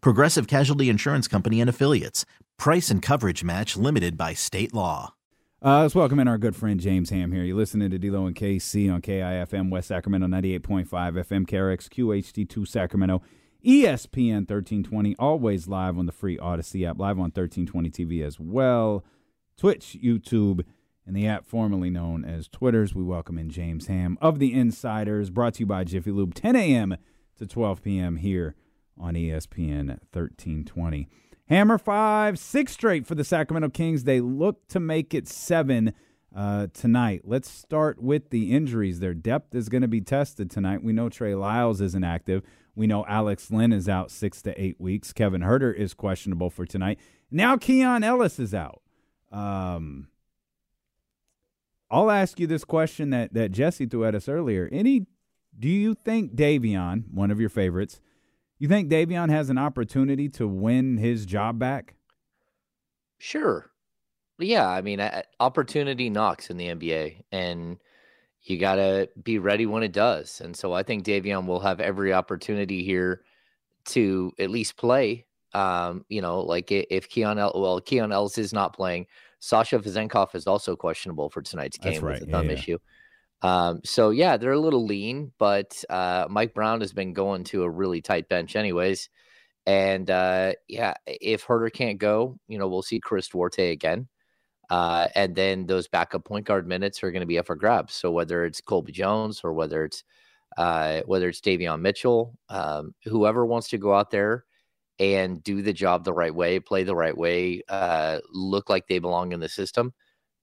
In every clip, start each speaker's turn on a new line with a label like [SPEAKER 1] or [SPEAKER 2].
[SPEAKER 1] Progressive Casualty Insurance Company and Affiliates. Price and coverage match limited by state law.
[SPEAKER 2] Uh, let's welcome in our good friend James Ham here. You're listening to D'Lo and KC on KIFM West Sacramento 98.5 FM, KRX QHD2 Sacramento, ESPN 1320, always live on the free Odyssey app, live on 1320 TV as well, Twitch, YouTube, and the app formerly known as Twitters. We welcome in James Ham of the Insiders, brought to you by Jiffy Lube, 10 a.m. to 12 p.m. here on ESPN 1320. Hammer five, six straight for the Sacramento Kings. They look to make it seven uh, tonight. Let's start with the injuries. Their depth is going to be tested tonight. We know Trey Lyles isn't active. We know Alex Len is out six to eight weeks. Kevin Huerter is questionable for tonight. Now Keon Ellis is out. Um, I'll ask you this question that that Jesse threw at us earlier. Any do you think Davion, one of your favorites, you think Davion has an opportunity to win his job back?
[SPEAKER 3] Sure. Yeah, I mean, opportunity knocks in the NBA, and you got to be ready when it does. And so I think Davion will have every opportunity here to at least play. Um, you know, like if Keon, El- well, Keon Ellis is not playing. Sasha Vezenkov is also questionable for tonight's game
[SPEAKER 2] right.
[SPEAKER 3] with a thumb
[SPEAKER 2] yeah, yeah.
[SPEAKER 3] Um, so yeah, they're a little lean, but uh, Mike Brown has been going to a really tight bench, anyways. And uh, yeah, if Huerter can't go, you know, we'll see Chris Duarte again. Uh, and then those backup point guard minutes are going to be up for grabs. So whether it's Colby Jones or whether it's uh, whether it's Davion Mitchell, um, whoever wants to go out there and do the job the right way, play the right way, uh, look like they belong in the system,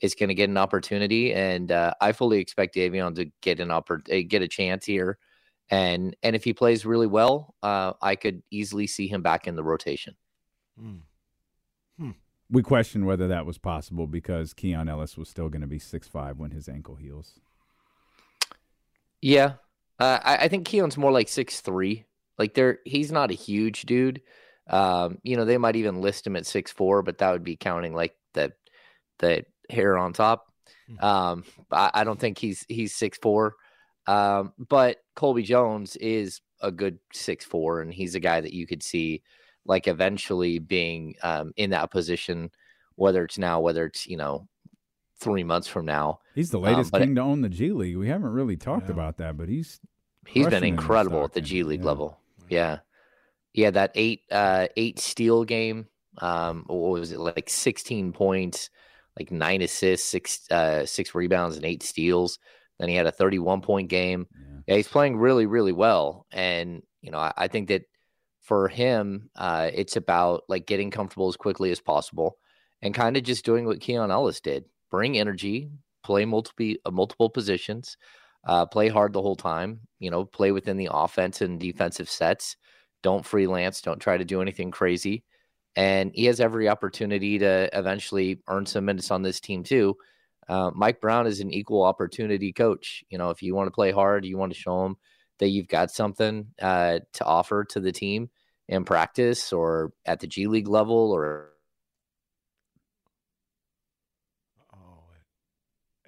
[SPEAKER 3] is going to get an opportunity. And uh, I fully expect Davion to get an oppor- get a chance here. And and if he plays really well, uh, I could easily see him back in the rotation.
[SPEAKER 4] Hmm.
[SPEAKER 2] We questioned whether that was possible because Keon Ellis was still going to be six five when his ankle heals.
[SPEAKER 3] Yeah, uh, I, I think Keon's more like six three. Like they're he's not a huge dude. Um, you know, they might even list him at six four, but that would be counting like the the hair on top. Um, I, I don't think he's he's six four. Um, but Colby Jones is a good six four, and he's a guy that you could see like eventually being um, in that position, whether it's now, whether it's you know three months from now.
[SPEAKER 2] He's the
[SPEAKER 3] Um,
[SPEAKER 2] latest
[SPEAKER 3] but
[SPEAKER 2] king to own the G League. We haven't really talked
[SPEAKER 4] Yeah.
[SPEAKER 2] about that, but he's
[SPEAKER 3] He's been
[SPEAKER 2] crushing it in
[SPEAKER 3] incredible at the G League
[SPEAKER 2] Yeah.
[SPEAKER 3] level. Yeah. Yeah, that eight uh eight steal game. Um what was it like 16 points, like nine assists, six uh six rebounds and eight steals. Then he had a 31 point game.
[SPEAKER 2] Yeah.
[SPEAKER 3] Yeah, he's playing really, really well. And, you know, I, I think that for him, uh, it's about like getting comfortable as quickly as possible and kind of just doing what Keon Ellis did. Bring energy, play multiple uh, multiple positions, uh, play hard the whole time, you know, play within the offense and defensive sets. Don't freelance, don't try to do anything crazy. And he has every opportunity to eventually earn some minutes on this team too. Uh, Mike Brown is an equal opportunity coach. You know, if you want to play hard, you want to show them that you've got something uh, to offer to the team in practice or at the G League level or
[SPEAKER 4] Oh,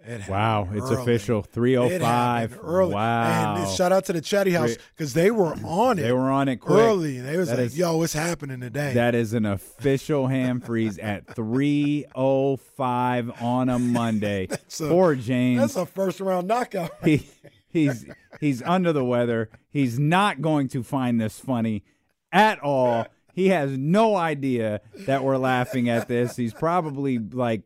[SPEAKER 4] it, it
[SPEAKER 2] Wow, it's
[SPEAKER 4] early.
[SPEAKER 2] official.
[SPEAKER 4] It
[SPEAKER 2] 305.
[SPEAKER 4] happened early.
[SPEAKER 2] Wow.
[SPEAKER 4] And shout out to the Chatty House because they were on it.
[SPEAKER 2] They were on it quick.
[SPEAKER 4] early. They was
[SPEAKER 2] That
[SPEAKER 4] like,
[SPEAKER 2] is-
[SPEAKER 4] "Yo, what's happening today?"
[SPEAKER 2] That is an official ham freeze at 305 on a Monday.
[SPEAKER 4] That's a-
[SPEAKER 2] Poor James.
[SPEAKER 4] That's a first round knockout.
[SPEAKER 2] he, he's he's under the weather. He's not going to find this funny at all. he has no idea that we're laughing at this. He's probably like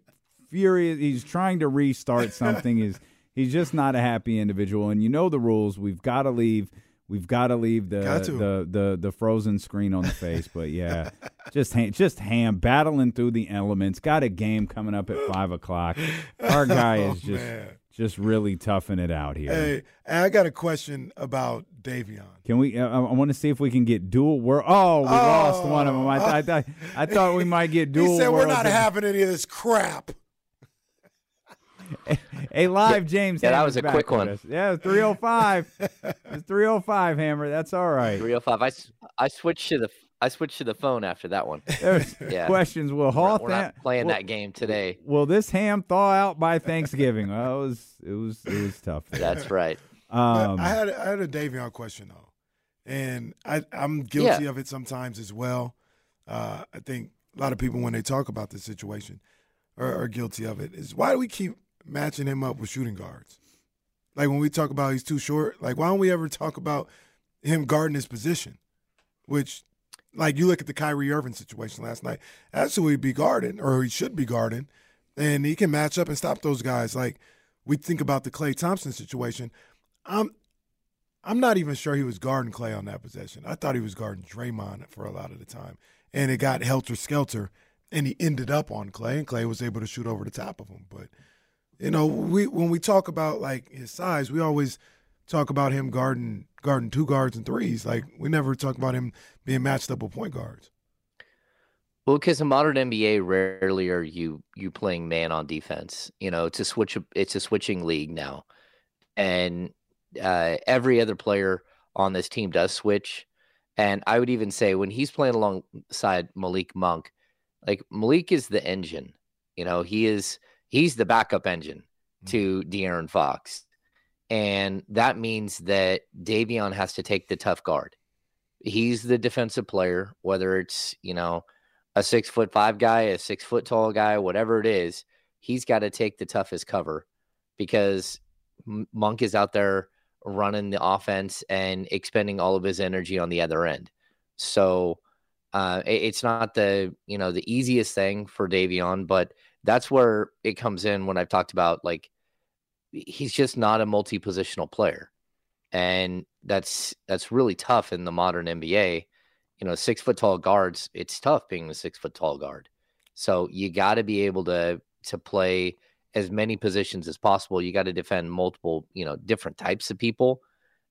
[SPEAKER 2] furious. He's trying to restart something. He's he's just not a happy individual. And you know the rules. We've got to leave. We've got to leave the
[SPEAKER 4] to.
[SPEAKER 2] the the the frozen screen on the face. But yeah, just ham, just ham battling through the elements. Got a game coming up at five o'clock. Our guy
[SPEAKER 4] Oh,
[SPEAKER 2] is just
[SPEAKER 4] man.
[SPEAKER 2] just really toughing it out here.
[SPEAKER 4] Hey, I got a question about Davion.
[SPEAKER 2] Can we? Uh, I, I want to see if we can get dual. We're oh, we lost one of them. I, I, thought I thought we might get dual.
[SPEAKER 4] He said we're not having any of this crap.
[SPEAKER 2] A live James.
[SPEAKER 3] Yeah, that was a
[SPEAKER 2] back
[SPEAKER 3] quick one.
[SPEAKER 2] us. Yeah, three oh five. It's three oh five. Hammer. That's all right.
[SPEAKER 3] 305. I, I switched to the I switched to the phone after that one.
[SPEAKER 2] There's
[SPEAKER 3] Yeah.
[SPEAKER 2] questions. Will
[SPEAKER 3] We're, we're not playing that game today.
[SPEAKER 2] Will this ham thaw out by Thanksgiving? well, it was it was it was tough. there.
[SPEAKER 3] That's right.
[SPEAKER 2] Um,
[SPEAKER 4] I had I had a Davion question though, and I I'm guilty
[SPEAKER 3] Yeah.
[SPEAKER 4] of it sometimes as well. Uh, I think a lot of people when they talk about this situation are, are guilty of it. Is why do we keep matching him up with shooting guards? Like when we talk about he's too short, like why don't we ever talk about him guarding his position? Which, like you look at the Kyrie Irving situation last night, that's who he'd be guarding, or he should be guarding, and he can match up and stop those guys. Like we think about the Klay Thompson situation. I'm I'm not even sure he was guarding Klay on that possession. I thought he was guarding Draymond for a lot of the time. And it got helter skelter and he ended up on Klay and Klay was able to shoot over the top of him. But you know, we when we talk about like his size, we always talk about him guarding guarding two guards and threes. Like we never talk about him being matched up with point guards.
[SPEAKER 3] Well, because in modern NBA, rarely are you you playing man on defense. You know, it's a switch. It's a switching league now, and uh, every other player on this team does switch. And I would even say when he's playing alongside Malik Monk, like Malik is the engine. You know, he is he's the backup engine to De'Aaron Fox, and that means that Davion has to take the tough guard. He's the defensive player, whether it's you know a six foot five guy, a six foot tall guy, whatever it is, he's got to take the toughest cover because Monk is out there running the offense and expending all of his energy on the other end. So uh, it- it's not the you know the easiest thing for Davion, but that's where it comes in when I've talked about like he's just not a multi positional player, and that's that's really tough in the modern NBA you know, six foot tall guards, it's tough being the six foot tall guard. So you got to be able to to play as many positions as possible. You got to defend multiple, you know, different types of people.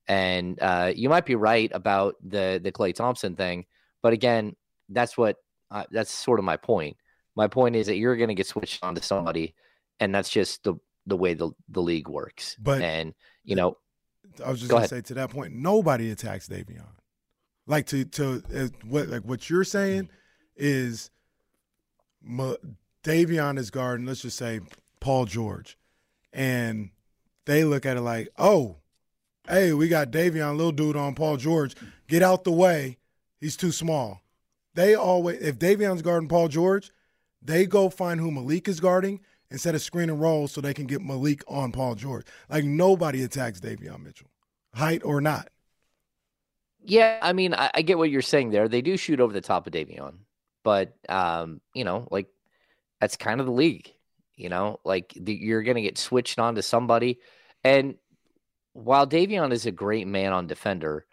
[SPEAKER 3] And uh, you might be right about the the Klay Thompson thing, but again, that's what uh, that's sort of my point. My point is that you're going to get switched on to somebody, and that's just the the way the the league works.
[SPEAKER 4] But-
[SPEAKER 3] and you know,
[SPEAKER 4] I was just
[SPEAKER 3] Go
[SPEAKER 4] gonna
[SPEAKER 3] ahead.
[SPEAKER 4] say to that point, nobody attacks Davion. Like to to uh, what like what you're saying is, Ma- Davion is guarding. Let's just say Paul George, and they look at it like, oh, hey, we got Davion, little dude on Paul George. Get out the way. He's too small. They always if Davion's guarding Paul George, they go find who Malik is guarding instead of screen and roll so they can get Malik on Paul George. Like nobody attacks Davion Mitchell, height or not.
[SPEAKER 3] Yeah, I mean, I, I get what you're saying there. They do shoot over the top of Davion, but um, you know, like that's kind of the league. You know, like the, you're going to get switched on to somebody, and while Davion is a great man on defender,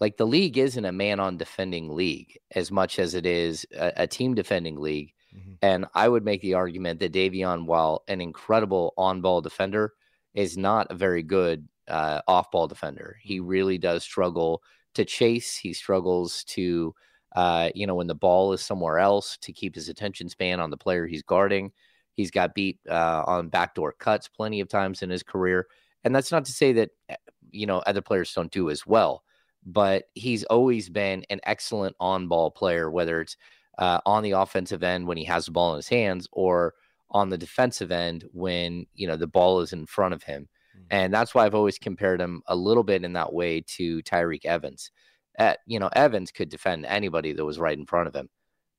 [SPEAKER 3] like the league isn't a man on defending league as much as it is a, a team defending league.
[SPEAKER 4] Mhm.
[SPEAKER 3] And I would make the argument that Davion, while an incredible on ball defender, is not a very good uh, off ball defender. He really does struggle to chase. He struggles to, uh, you know, when the ball is somewhere else to keep his attention span on the player he's guarding. He's got beat uh, on backdoor cuts plenty of times in his career. And that's not to say that, eh, you know, other players don't do as well, but he's always been an excellent on ball player, whether it's uh, on the offensive end when he has the ball in his hands or on the defensive end when, you know, the ball is in front of him. And that's why I've always compared him a little bit in that way to Tyreke Evans. Uh, you know, Evans could defend anybody that was right in front of him.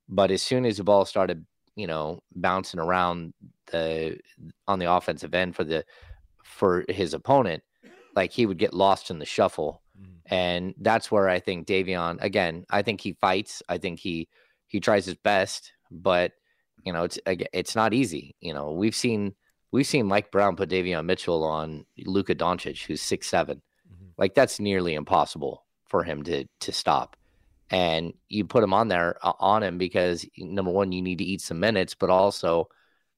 [SPEAKER 3] But as soon as the ball started, you know, bouncing around the on the offensive end for the for his opponent, like he would get lost in the shuffle And that's where I think Davion, again, I think he fights. I think he he tries his best, but you know, it's it's not easy. You know, we've seen we've seen Mike Brown put Davion Mitchell on Luka Doncic, who's six seven. Mm-hmm. Like that's nearly impossible for him to to stop. And you put him on there uh, on him because number one, you need to eat some minutes, but also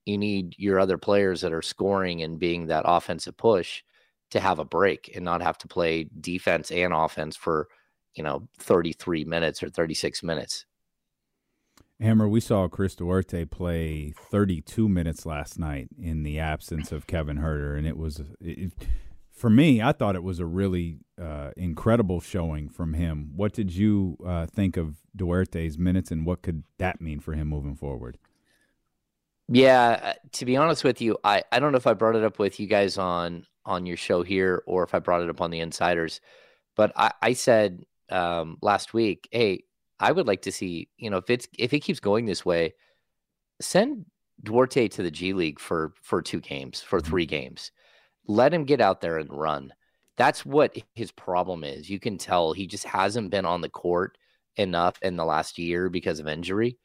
[SPEAKER 3] you need your other players that are scoring and being that offensive push to have a break and not have to play defense and offense for you know 33 minutes or 36 minutes
[SPEAKER 2] Hammer, we saw Chris Duarte play 32 minutes last night in the absence of Kevin Huerter, and it was, it, for me, I thought it was a really uh, incredible showing from him. What did you uh, think of Duarte's minutes, and what could that mean for him moving forward?
[SPEAKER 3] Yeah, uh, to be honest with you, I, I don't know if I brought it up with you guys on on your show here or if I brought it up on the Insiders, but I, I said um, last week, hey, I would like to see, you know, if it's if it keeps going this way, send Duarte to the G League for for two games, for mm-hmm. three games. Let him get out there and run. That's what his problem is. You can tell he just hasn't been on the court enough in the last year because of injury.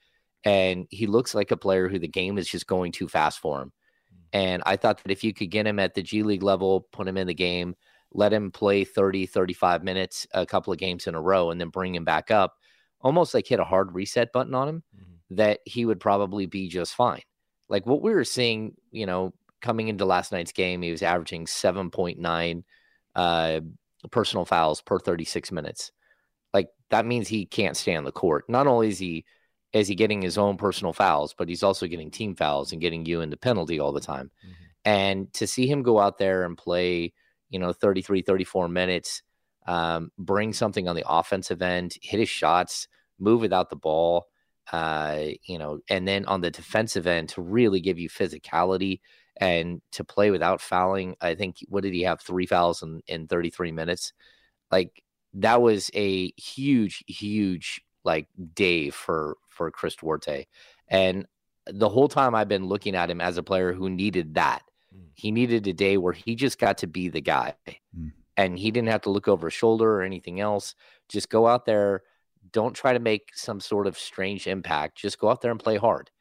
[SPEAKER 3] And he looks like a player who the game is just going too fast for him. Mm. And I thought that if you could get him at the G League level, put him in the game, let him play 30, 35 minutes a couple of games in a row, and then bring him back up, almost like hit a hard reset button on him, mm-hmm. that he would probably be just fine. Like what we were seeing, you know, coming into last night's game, he was averaging 7.9 uh, personal fouls per 36 minutes. Like that means he can't stay on the court. Not only is he is he getting his own personal fouls, but he's also getting team fouls and getting you into penalty all the time. Mm-hmm. And to see him go out there and play, you know, 33, 34 minutes, um, bring something on the offensive end, hit his shots, move without the ball, uh, you know, and then on the defensive end to really give you physicality and to play without fouling. I think, what did he have? Three fouls in, in 33 minutes. Like that was a huge, huge like day for for Chris Duarte. And the whole time I've been looking at him as a player who needed that. Mm. He needed a day where he just got to be the guy. Mm. And he didn't have to look over his shoulder or anything else. Just go out there. Don't try to make some sort of strange impact. Just go out there and play hard.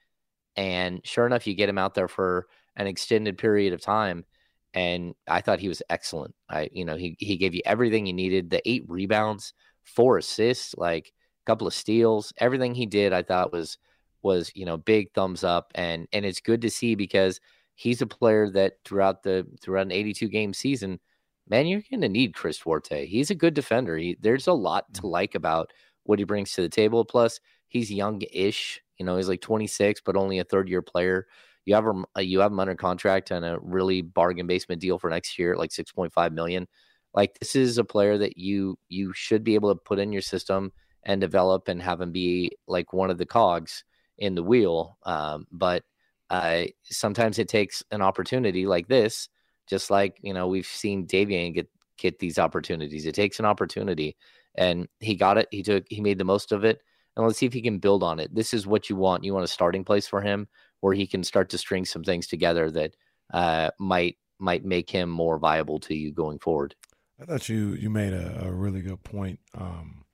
[SPEAKER 3] And sure enough, you get him out there for an extended period of time. And I thought he was excellent. I, you know, he he gave you everything you needed. The eight rebounds, four assists, like a couple of steals, everything he did, I thought was was you know big thumbs up, and and it's good to see because he's a player that throughout the throughout an 82 game season, man, you're going to need Chris Duarte. He's a good defender. He, there's a lot to mm-hmm. like about what he brings to the table. Plus, he's young-ish. You know, he's like 26, but only a third-year player. You have him, uh, you have him under contract on a really bargain basement deal for next year, like 6.5 million. Like this is a player that you you should be able to put in your system and develop and have him be like one of the cogs in the wheel. Um, but uh, sometimes it takes an opportunity like this, just like you know we've seen Davion get get these opportunities. It takes an opportunity, and he got it. He took he made the most of it, and let's see if he can build on it. This is what you want. You want a starting place for him where he can start to string some things together that uh, might might make him more viable to you going forward.
[SPEAKER 4] I thought you you made a, a really good point. Um,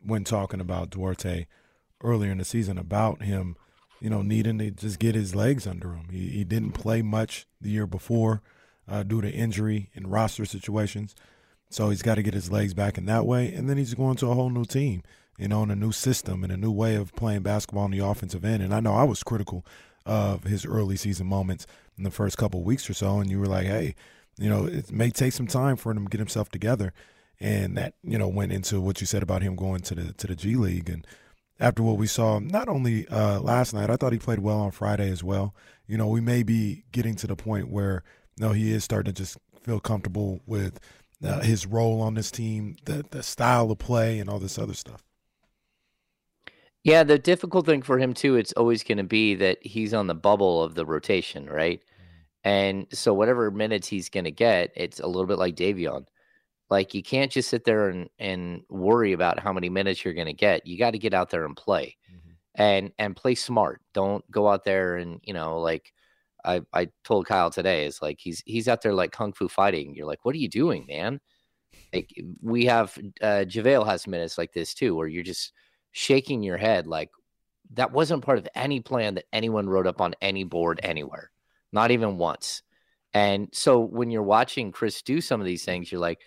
[SPEAKER 4] when talking about Duarte earlier in the season about him, you know, needing to just get his legs under him. He, he didn't play much the year before uh, due to injury and roster situations. So he's got to get his legs back in that way. And then he's going to a whole new team, you know, a new system and a new way of playing basketball on the offensive end. And I know I was critical of his early season moments in the first couple weeks or so. And you were like, hey, you know, it may take some time for him to get himself together and that you know went into what you said about him going to the to the G League and after what we saw not only uh, last night I thought he played well on Friday as well you know we may be getting to the point where know he is starting to just feel comfortable with uh, his role on this team the the style of play and all this other stuff
[SPEAKER 3] yeah the difficult thing for him too it's always going to be that he's on the bubble of the rotation right mm-hmm. and so whatever minutes he's going to get it's a little bit like Davion like you can't just sit there and, and worry about how many minutes you're going to get. You got to get out there and play, mm-hmm. and and play smart. Don't go out there and you know like I I told Kyle today is like he's he's out there like kung fu fighting. You're like, what are you doing, man? Like we have uh JaVale has minutes like this too, where you're just shaking your head like that wasn't part of any plan that anyone wrote up on any board anywhere, not even once. And so when you're watching Chris do some of these things, you're like,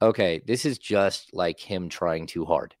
[SPEAKER 3] okay, this is just like him trying too hard.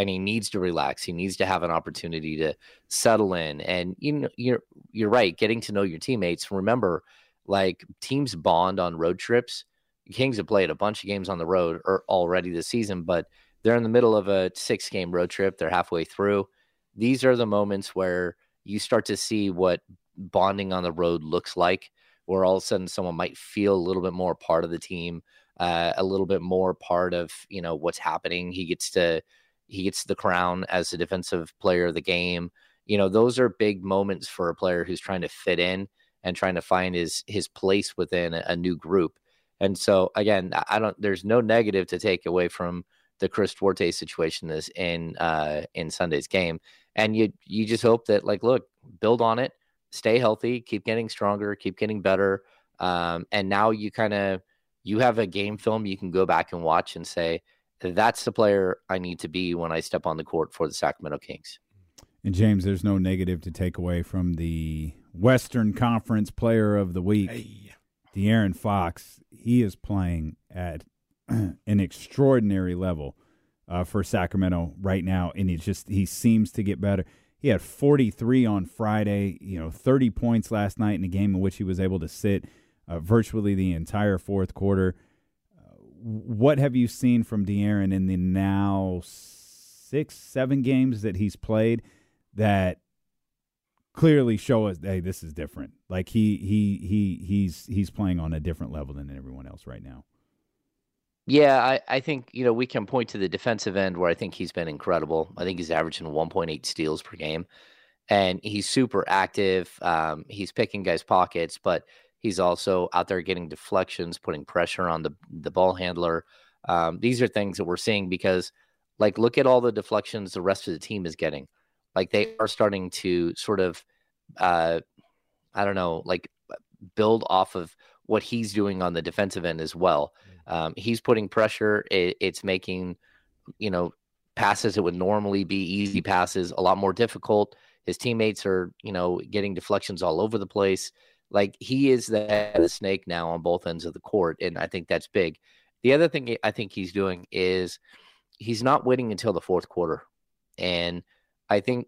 [SPEAKER 3] And he needs to relax. He needs to have an opportunity to settle in. And you know, you're you're right, getting to know your teammates. Remember, like teams bond on road trips. Kings have played a bunch of games on the road or already this season, but they're in the middle of a six game road trip. They're halfway through. These are the moments where you start to see what bonding on the road looks like, where all of a sudden someone might feel a little bit more part of the team, uh, a little bit more part of you know what's happening. He gets to he gets the crown as the defensive player of the game. You know, those are big moments for a player who's trying to fit in and trying to find his his place within a, a new group. And so again, I don't there's no negative to take away from the Chris Duarte situation this in uh in Sunday's game. And you you just hope that like look, build on it, stay healthy, keep getting stronger, keep getting better. Um, and now you kind of you have a game film you can go back and watch and say, that's the player I need to be when I step on the court for the Sacramento Kings.
[SPEAKER 2] And James, there's no negative to take away from the Western Conference Player of the Week, hey. De'Aaron Fox. He is playing at an extraordinary level uh, for Sacramento right now, and he just he seems to get better. He had 43 on Friday, you know, 30 points last night in a game in which he was able to sit uh, virtually the entire fourth quarter what have you seen from De'Aaron in the now six, seven games that he's played that clearly show us, hey, this is different. Like he he he he's he's playing on a different level than everyone else right now.
[SPEAKER 3] Yeah, I, I think you know we can point to the defensive end where I think he's been incredible. I think he's averaging 1.8 steals per game, and he's super active. Um, he's picking guys' pockets, but He's also out there getting deflections, putting pressure on the the ball handler. Um, these are things that we're seeing because, like, look at all the deflections the rest of the team is getting. Like they are starting to sort of, uh, I don't know, like build off of what he's doing on the defensive end as well. Mm. Um, he's putting pressure. It, it's making, you know, passes that would normally be easy passes a lot more difficult. His teammates are, you know, getting deflections all over the place. Like he is the, the snake now on both ends of the court, and I think that's big. The other thing I think he's doing is he's not waiting until the fourth quarter, and I think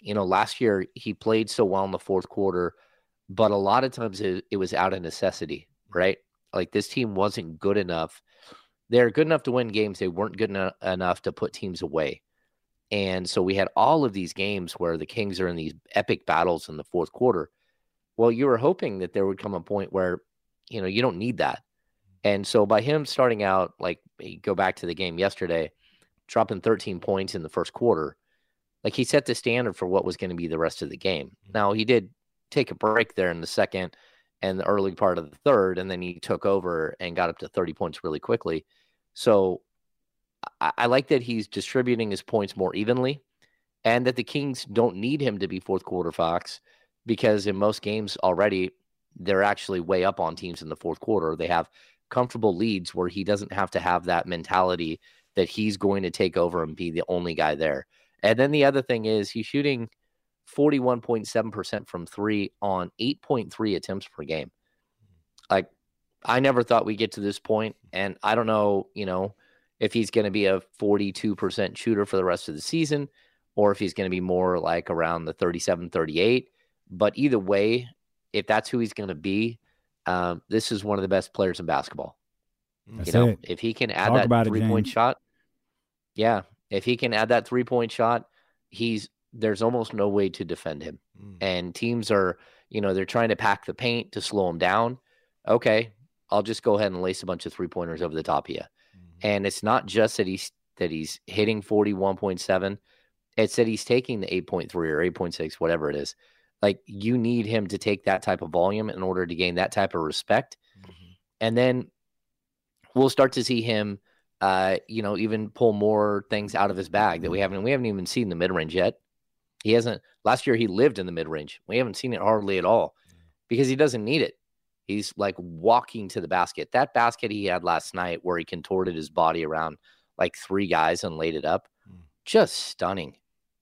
[SPEAKER 3] you know last year he played so well in the fourth quarter, but a lot of times it, it was out of necessity, right? Like this team wasn't good enough. They're good enough to win games. They weren't good enough, enough to put teams away. And so we had all of these games where the Kings are in these epic battles in the fourth quarter. Well, you were hoping that there would come a point where, you know, you don't need that. And so by him starting out, like go back to the game yesterday, dropping 13 points in the first quarter, like he set the standard for what was going to be the rest of the game. Mm-hmm. Now he did take a break there in the second and the early part of the third, and then he took over and got up to 30 points really quickly. So I, I like that he's distributing his points more evenly and that the Kings don't need him to be fourth quarter Fox because in most games already they're actually way up on teams in the fourth quarter. They have comfortable leads where he doesn't have to have that mentality that he's going to take over and be the only guy there. And then the other thing is he's shooting 41.7% from three on 8.3 attempts per game. Like, I never thought we'd get to this point, and I don't know, you know, if he's going to be a 42% shooter for the rest of the season or if he's going to be more like around the 37, 38. But either way, if that's who he's going to be, um, this is one of the best players in basketball. That's you know, it. if he can add Talk that three point shot, yeah, if he can add that three point shot, he's there's almost no way to defend him. Mm. And teams are, you know, they're trying to pack the paint to slow him down. Okay, I'll just go ahead and lace a bunch of three pointers over the top of you. Mm. And it's not just that he's that he's hitting 41.7. It's that he's taking the 8.3 or 8.6, whatever it is, like you need him to take that type of volume in order to gain that type of respect. Mm-hmm. And then we'll start to see him uh, you know, even pull more things out of his bag that we haven't we haven't even seen the mid range yet. He hasn't last year he lived in the mid range. We haven't seen it hardly at all because he doesn't need it. He's like walking to the basket. That basket he had last night where he contorted his body around like three guys and laid it up,
[SPEAKER 4] Mm.
[SPEAKER 3] just stunning.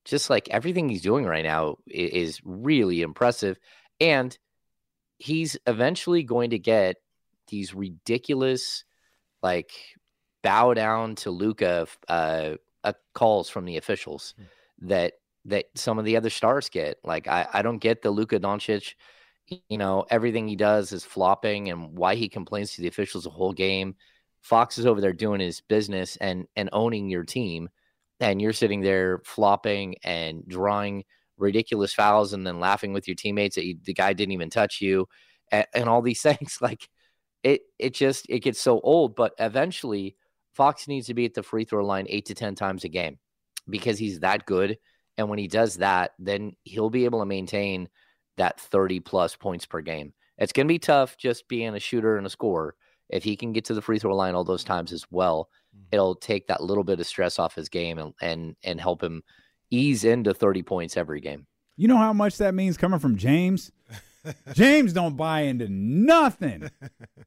[SPEAKER 3] Just like everything he's doing right now is really impressive. And he's eventually going to get these ridiculous, like, bow down to Luka uh, uh, calls from the officials that that some of the other stars get. Like, I, I don't get the Luka Doncic you know, everything he does is flopping and why he complains to the officials the whole game. Fox is over there doing his business and and owning your team, and you're sitting there flopping and drawing ridiculous fouls and then laughing with your teammates that you, the guy didn't even touch you, and, and all these things. Like it, it just it gets so old. But eventually, Fox needs to be at the free throw line eight to ten times a game because he's that good. And when he does that, then he'll be able to maintain that 30 plus points per game. It's going to be tough just being a shooter and a scorer. If he can get to the free throw line all those times as well, it'll take that little bit of stress off his game and and, and help him ease into 30 points every game.
[SPEAKER 2] You know how much that means coming from James? James don't buy into nothing.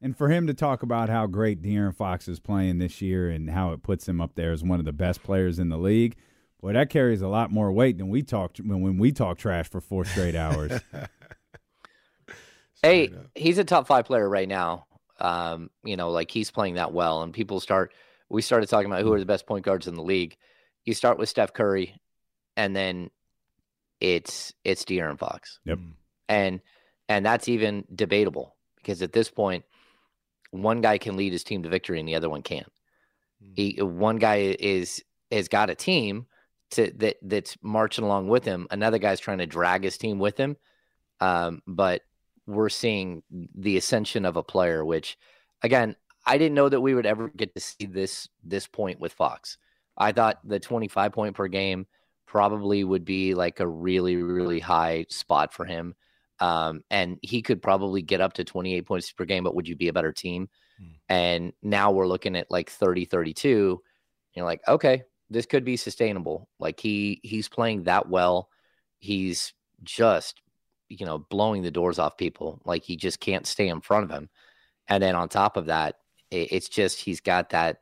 [SPEAKER 2] And for him to talk about how great De'Aaron Fox is playing this year and how it puts him up there as one of the best players in the league, boy, that carries a lot more weight than we talked when when we talk trash for four straight hours.
[SPEAKER 3] Hey,
[SPEAKER 4] up.
[SPEAKER 3] he's a top five player right now. Um, you know, like he's playing that well, and people start. We started talking about who are the best point guards in the league. You start with Steph Curry, and then it's it's De'Aaron Fox.
[SPEAKER 2] Yep.
[SPEAKER 4] Mm.
[SPEAKER 3] and and that's even debatable because at this point one guy can lead his team to victory and the other one can't
[SPEAKER 4] Mm.
[SPEAKER 3] he one guy is has got a team to that that's marching along with him another guy's trying to drag his team with him um, but we're seeing the ascension of a player which again i didn't know that we would ever get to see this this point with fox. I thought the 25 point per game probably would be like a really really high spot for him. Um, and he could probably get up to 28 points per game but would you be a better team?
[SPEAKER 4] Hmm.
[SPEAKER 3] and now we're looking at like 30 32 you're like okay this could be sustainable. Like he he's playing that well. He's just you know blowing the doors off people. Like he just can't stay in front of him. And then on top of that it's just he's got that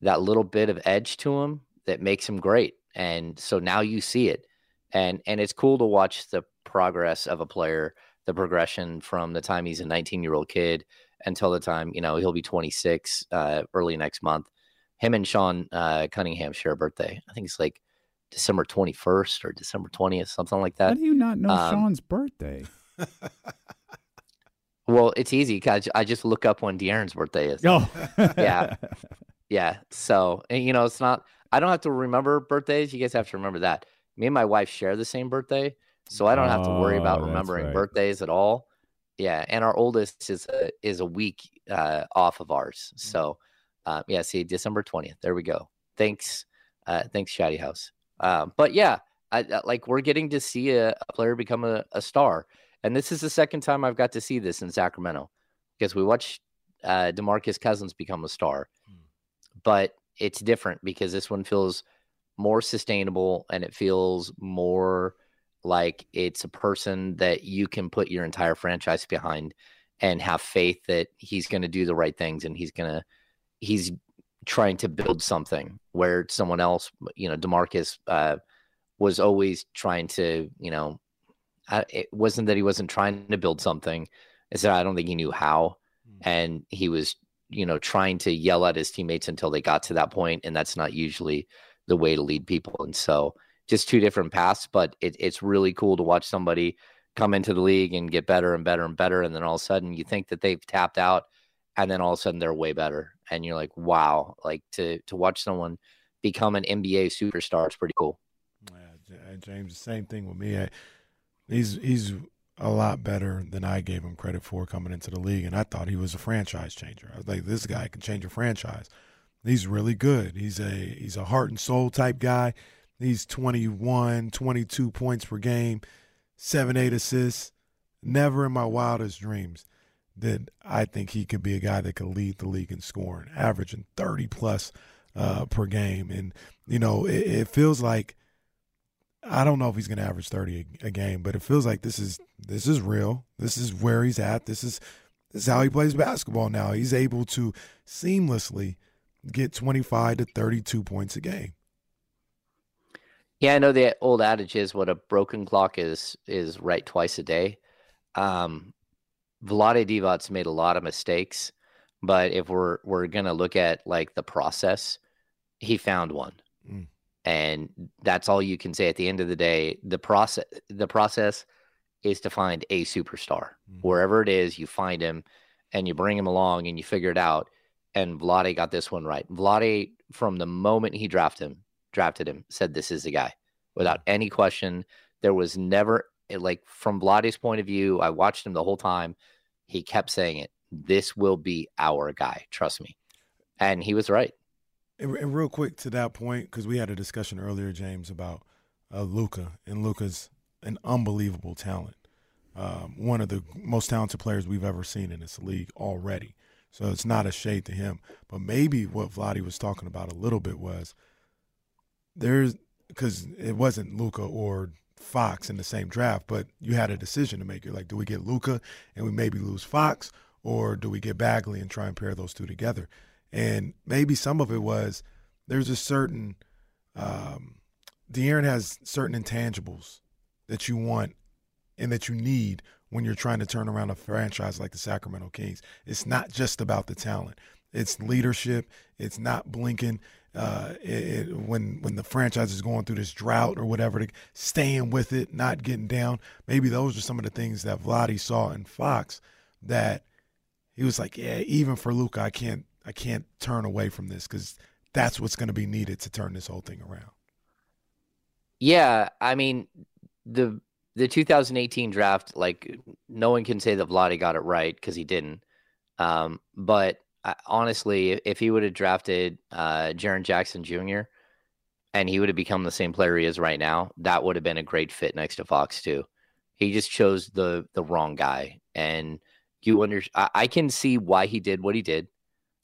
[SPEAKER 3] that little bit of edge to him that makes him great and so now you see it and and it's cool to watch the progress of a player the progression from the time he's a 19 year old kid until the time you know he'll be 26 uh, early next month him and sean uh, cunningham share a birthday i think it's like december 21st or december 20th something like that.
[SPEAKER 2] How do you not know
[SPEAKER 3] um,
[SPEAKER 2] Sean's birthday?
[SPEAKER 3] well it's easy because i just look up when de'aaron's birthday is
[SPEAKER 2] Oh,
[SPEAKER 3] Yeah. Yeah. So, and, you know, it's not, I don't have to remember birthdays. You guys have to remember that. Me and my wife share the same birthday. So I don't have to worry
[SPEAKER 2] Oh,
[SPEAKER 3] about
[SPEAKER 2] that's
[SPEAKER 3] remembering
[SPEAKER 2] right.
[SPEAKER 3] birthdays at all. Yeah. And our oldest is a, is a week uh, off of ours. So, uh, yeah, see, December 20th. There we go. Thanks. Uh, thanks, Shady House. Um, but yeah, I, I- like we're getting to see a, a player become a, a star. And this is the second time I've got to see this in Sacramento because we watched uh, Demarcus Cousins become a star. But it's different because this one feels more sustainable and it feels more like it's a person that you can put your entire franchise behind and have faith that he's going to do the right things and he's going to he's trying to build something where someone else you know demarcus uh, was always trying to you know I, it wasn't that he wasn't trying to build something it's that i don't think he knew how hmm. and he was you know trying to yell at his teammates until they got to that point and that's not usually the way to lead people and so just two different paths but it, it's really cool to watch somebody come into the league and get better and better and better and then all of a sudden you think that they've tapped out and then all of a sudden they're way better and you're like wow like to to watch someone become an nba superstar is pretty cool
[SPEAKER 4] Yeah, James, the same thing with me. I, he's he's a lot better than I gave him credit for coming into the league, and I thought he was a franchise changer. I was like, this guy can change a franchise. He's really good. He's a he's a heart and soul type guy. He's 21, 22 points per game, seven, eight assists. Never in my wildest dreams did I think he could be a guy that could lead the league in scoring, averaging 30 plus uh, per game. And, you know, it, it feels like I don't know if he's going to average 30 a, a game, but it feels like this is this is real. This is where he's at. This is This is how he plays basketball now. He's able to seamlessly get 25 to 32 points a game.
[SPEAKER 3] Yeah, I know the old adage is what a broken clock is is right twice a day. Um, Vlade Divac's made a lot of mistakes, but if we're we're gonna look at like the process, he found one, mm. And that's all you can say. At the end of the day, the process the process is to find a superstar mm. wherever it is. You find him, and you bring him along, and you figure it out. And Vlade got this one right. Vlade, from the moment he drafted him, drafted him, said this is the guy without any question. There was never like from Vlade's point of view. I watched him the whole time. He kept saying it. This will be our guy. Trust me, and he was right.
[SPEAKER 4] And, and real quick to that point, because we had a discussion earlier, James, about uh, Luka, and Luka's an unbelievable talent. Um, one of the most talented players we've ever seen in this league already. So it's not a shade to him. But maybe what Vlade was talking about a little bit was there's because it wasn't Luka or Fox in the same draft, but you had a decision to make. You're like, do we get Luka and we maybe lose Fox, or do we get Bagley and try and pair those two together? And maybe some of it was there's a certain um, De'Aaron has certain intangibles that you want and that you need when you're trying to turn around a franchise like the Sacramento Kings. It's not just about the talent. It's leadership. It's not blinking uh, it, it, when when the franchise is going through this drought or whatever, staying with it, not getting down. Maybe those are some of the things that Vlade saw in Fox that he was like, yeah, even for Luka, I can't I can't turn away from this because that's what's going to be needed to turn this whole thing around.
[SPEAKER 3] Yeah, I mean the the 2018 draft, like no one can say that Vlade got it right because he didn't. Um, but I, honestly, if he would have drafted uh, Jaren Jackson Jr. and he would have become the same player he is right now, that would have been a great fit next to Fox too. He just chose the the wrong guy, and you under I, I can see why he did what he did.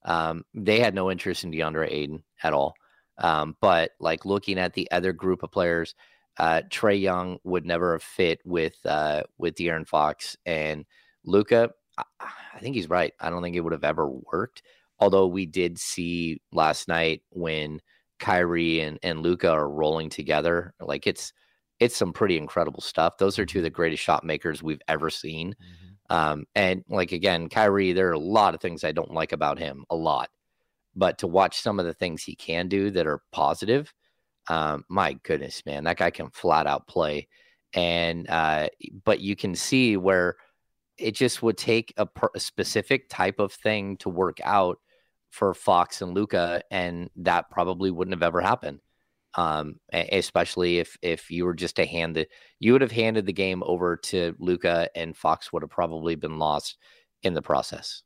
[SPEAKER 3] Um, they had no interest in DeAndre Ayton at all. Um, but like looking at the other group of players, uh, Trae Young would never have fit with uh, with De'Aaron Fox and Luka. I think he's right. I don't think it would have ever worked. Although we did see last night when Kyrie and, and Luka are rolling together, like it's it's some pretty incredible stuff. Those are two of the greatest shot makers we've ever seen. Mm-hmm. Um, and like again, Kyrie, there are a lot of things I don't like about him, a lot. But to watch some of the things he can do that are positive, um, my goodness, man, that guy can flat out play. And uh, but you can see where it just would take a, per, a specific type of thing to work out for Fox and Luka, and that probably wouldn't have ever happened. Um, especially if if you were just to hand it, you would have handed the game over to Luka and Fox would have probably been lost in the process.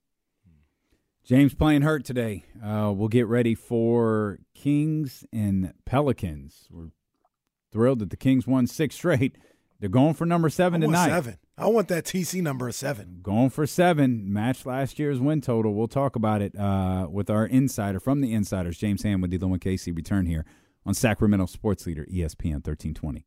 [SPEAKER 2] James playing hurt today. Uh, we'll get ready for Kings and Pelicans. We're thrilled that the Kings won six straight. They're going for number seven tonight.
[SPEAKER 4] Seven. I want that TC number seven.
[SPEAKER 2] Going for seven. Match last year's win total. We'll talk about it uh, with our insider from the Insiders, James Ham with D'Lo and Casey. Return here on Sacramento Sports Leader ESPN 1320.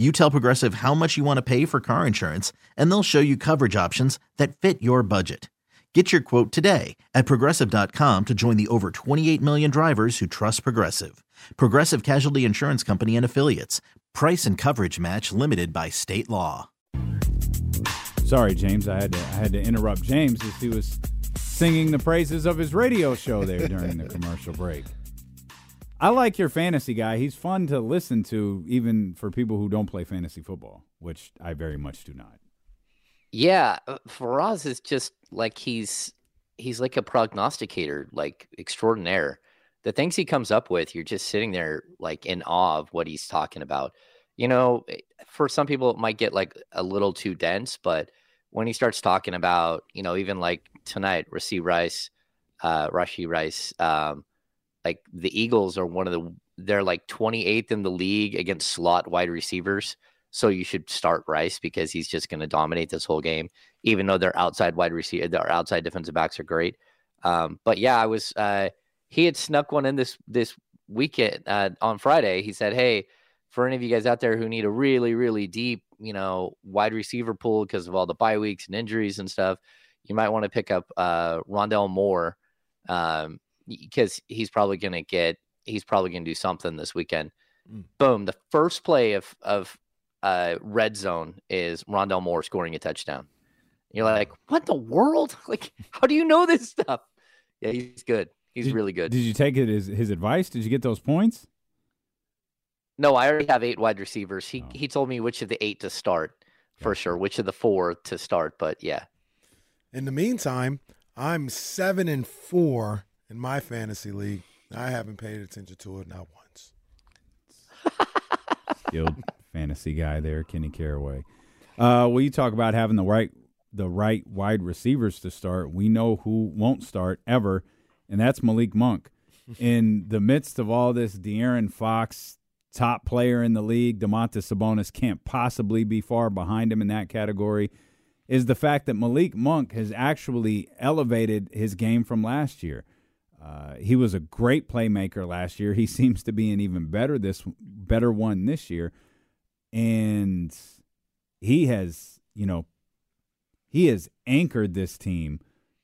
[SPEAKER 1] You tell Progressive how much you want to pay for car insurance, and they'll show you coverage options that fit your budget. Get your quote today at progressive.com to join the over 28 million drivers who trust Progressive. Progressive Casualty Insurance Company and Affiliates. Price and coverage match limited by state law.
[SPEAKER 2] Sorry, James. I had to I had to interrupt James as he was singing the praises of his radio show there during the commercial break. I like your fantasy guy. He's fun to listen to, even for people who don't play fantasy football, which I very much do not.
[SPEAKER 3] Yeah, uh, Faraz is just like he's he's like a prognosticator, like extraordinaire. The things he comes up with, you're just sitting there like in awe of what he's talking about. You know, eh, for some people it might get like a little too dense, but when he starts talking about, you know, even like tonight, Rashee Rice, uh, Rashee Rice, um, like the Eagles are one of the they're like 28th in the league against slot wide receivers. So you should start Rice because he's just going to dominate this whole game, even though their outside wide receiver, their outside defensive backs are great. Um, but yeah, I was uh, he had snuck one in this this weekend uh, on Friday. He said, "Hey, for any of you guys out there who need a really really deep, you know, wide receiver pool because of all the bye weeks and injuries and stuff, you might want to pick up uh, Rondale Moore." Um, because he's probably going to get he's probably going to do something this weekend. Mm. Boom! The first play of of uh, red zone is Rondale Moore scoring a touchdown. You're like, what the world? Like, how do you know this stuff? Yeah, he's good. He's
[SPEAKER 2] did,
[SPEAKER 3] really good.
[SPEAKER 2] Did you take it as his advice? Did you get those points?
[SPEAKER 3] No, I already have eight wide receivers. He
[SPEAKER 2] oh.
[SPEAKER 3] he told me which of the eight to start for sure, which of the four to start. But yeah.
[SPEAKER 4] In the meantime, I'm seven and four in my fantasy league. I haven't paid attention to it not once.
[SPEAKER 2] Skilled fantasy guy there, Kenny Caraway. Uh, well, you talk about having the right the right wide receivers to start. We know who won't start ever, and that's Malik Monk. in the midst of all this, De'Aaron Fox, top player in the league, Domantas Sabonis can't possibly be far behind him in that category. Is the fact that Malik Monk has actually elevated his game from last year. Uh, he was a great playmaker last year. He seems to be an even better this better one this year, and he has you know he has anchored this team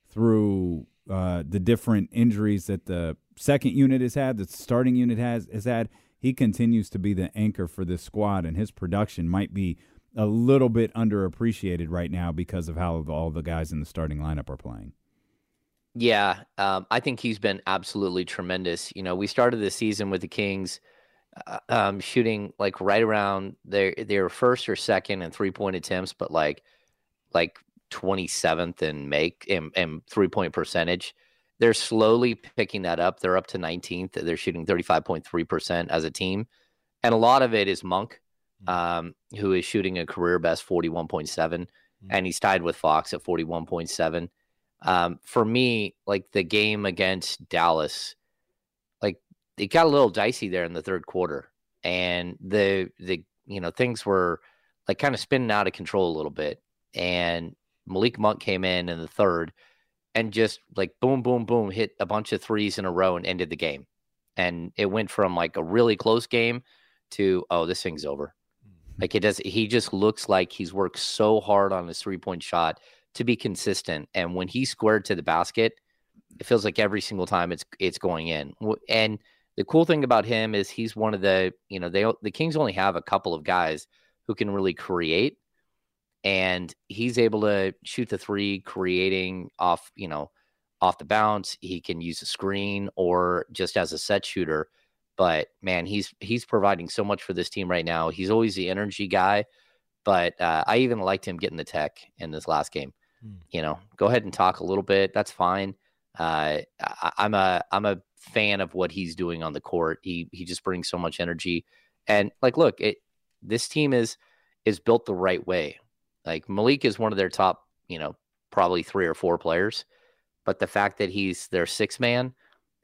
[SPEAKER 2] through uh, the different injuries that the second unit has had, the starting unit has has had. He continues to be the anchor for this squad, and his production might be a little bit underappreciated right now because of how all the guys in the starting lineup are playing.
[SPEAKER 3] Yeah, um, I think he's been absolutely tremendous. You know, we started the season with the Kings uh, um, shooting like right around their their first or second and three point attempts, but like like twenty seventh in make and, and three point percentage. They're slowly picking that up. They're up to nineteenth. They're shooting thirty five point three percent as a team, and a lot of it is Monk, mm. um, who is shooting a career best forty one point seven, mm. and he's tied with Fox at forty one point seven. Um, for me, like the game against Dallas, like it got a little dicey there in the third quarter, and the the you know things were like kind of spinning out of control a little bit, and Malik Monk came in in the third and just like boom, boom, boom, hit a bunch of threes in a row and ended the game. And it went from like a really close game to oh, this thing's over. Mm-hmm. Like it does. He just looks like he's worked so hard on his three point shot to be consistent. And when he's squared to the basket, it feels like every single time it's it's going in. And the cool thing about him is he's one of the you know they the Kings only have a couple of guys who can really create, and he's able to shoot the three, creating off you know off the bounce. He can use a screen or just as a set shooter. But man, he's he's providing so much for this team right now. He's always the energy guy, but uh, I even liked him getting the tech in this last game. Hmm. You know, go ahead and talk a little bit. That's fine. Uh, I, I'm a I'm a fan of what he's doing on the court. He he just brings so much energy, and like, look, it this team is is built the right way. Like Malik is one of their top, you know, probably three or four players, but the fact that he's their six man